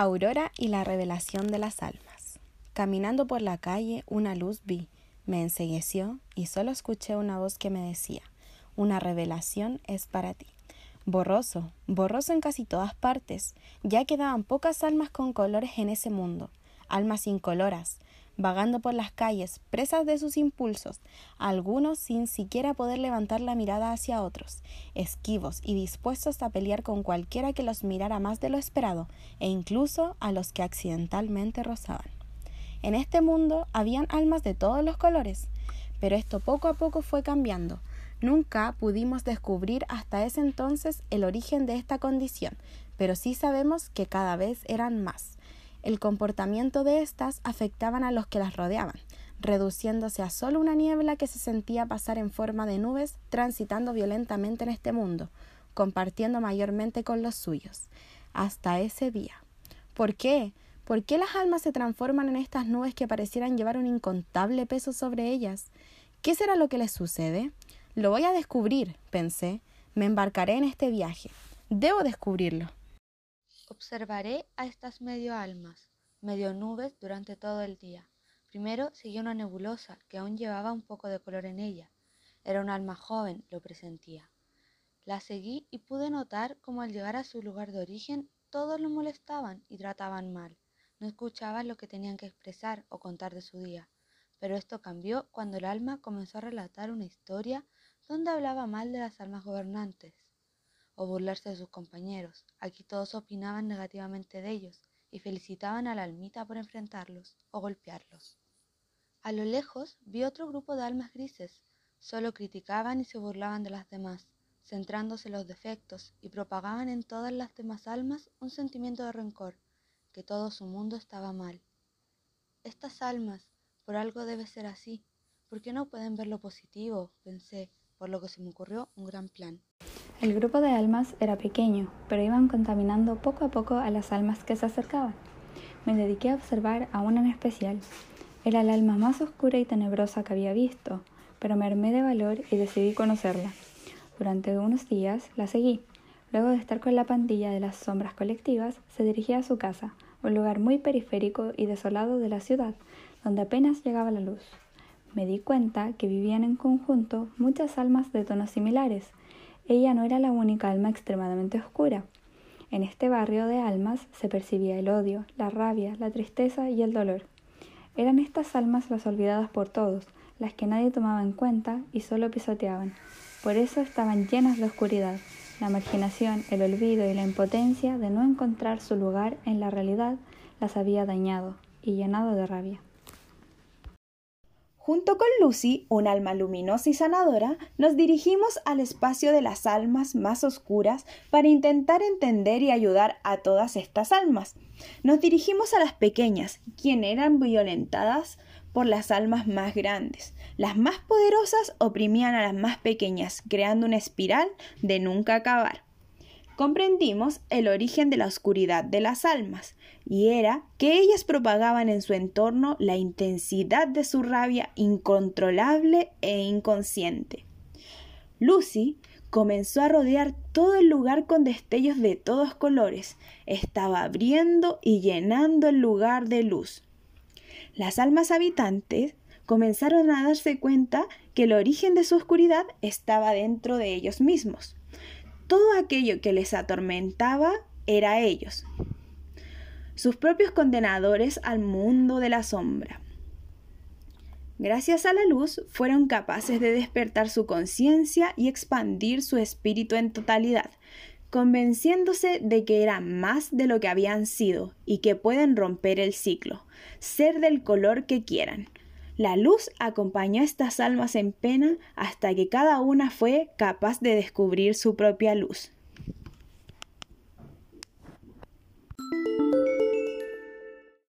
Aurora y la revelación de las almas. Caminando por la calle, una luz vi, me ensegueció y solo escuché una voz que me decía, una revelación es para ti. Borroso, borroso en casi todas partes, ya quedaban pocas almas con colores en ese mundo, almas incoloras, vagando por las calles, presas de sus impulsos, algunos sin siquiera poder levantar la mirada hacia otros, esquivos y dispuestos a pelear con cualquiera que los mirara más de lo esperado, e incluso a los que accidentalmente rozaban. En este mundo habían almas de todos los colores, pero esto poco a poco fue cambiando. Nunca pudimos descubrir hasta ese entonces el origen de esta condición, pero sí sabemos que cada vez eran más el comportamiento de éstas afectaban a los que las rodeaban, reduciéndose a solo una niebla que se sentía pasar en forma de nubes, transitando violentamente en este mundo, compartiendo mayormente con los suyos, hasta ese día. ¿Por qué? ¿Por qué las almas se transforman en estas nubes que parecieran llevar un incontable peso sobre ellas? ¿Qué será lo que les sucede? Lo voy a descubrir, pensé. Me embarcaré en este viaje. Debo descubrirlo. Observaré a estas medio almas, medio nubes durante todo el día. Primero seguí una nebulosa que aún llevaba un poco de color en ella. Era un alma joven, lo presentía. La seguí y pude notar cómo al llegar a su lugar de origen todos lo molestaban y trataban mal. No escuchaban lo que tenían que expresar o contar de su día. Pero esto cambió cuando el alma comenzó a relatar una historia donde hablaba mal de las almas gobernantes o burlarse de sus compañeros. Aquí todos opinaban negativamente de ellos y felicitaban a la almita por enfrentarlos o golpearlos. A lo lejos vi otro grupo de almas grises. Solo criticaban y se burlaban de las demás, centrándose en los defectos y propagaban en todas las demás almas un sentimiento de rencor, que todo su mundo estaba mal. Estas almas, por algo debe ser así. ¿Por qué no pueden ver lo positivo? pensé, por lo que se me ocurrió un gran plan. El grupo de almas era pequeño, pero iban contaminando poco a poco a las almas que se acercaban. Me dediqué a observar a una en especial. Era el alma más oscura y tenebrosa que había visto, pero me armé de valor y decidí conocerla. Durante unos días la seguí. Luego de estar con la pandilla de las sombras colectivas, se dirigía a su casa, un lugar muy periférico y desolado de la ciudad, donde apenas llegaba la luz. Me di cuenta que vivían en conjunto muchas almas de tonos similares, ella no era la única alma extremadamente oscura. En este barrio de almas se percibía el odio, la rabia, la tristeza y el dolor. Eran estas almas las olvidadas por todos, las que nadie tomaba en cuenta y solo pisoteaban. Por eso estaban llenas de oscuridad. La marginación, el olvido y la impotencia de no encontrar su lugar en la realidad las había dañado y llenado de rabia. Junto con Lucy, un alma luminosa y sanadora, nos dirigimos al espacio de las almas más oscuras para intentar entender y ayudar a todas estas almas. Nos dirigimos a las pequeñas, quienes eran violentadas por las almas más grandes. Las más poderosas oprimían a las más pequeñas, creando una espiral de nunca acabar comprendimos el origen de la oscuridad de las almas, y era que ellas propagaban en su entorno la intensidad de su rabia incontrolable e inconsciente. Lucy comenzó a rodear todo el lugar con destellos de todos colores, estaba abriendo y llenando el lugar de luz. Las almas habitantes comenzaron a darse cuenta que el origen de su oscuridad estaba dentro de ellos mismos todo aquello que les atormentaba era ellos, sus propios condenadores al mundo de la sombra. Gracias a la luz fueron capaces de despertar su conciencia y expandir su espíritu en totalidad, convenciéndose de que eran más de lo que habían sido y que pueden romper el ciclo, ser del color que quieran, la luz acompañó a estas almas en pena hasta que cada una fue capaz de descubrir su propia luz.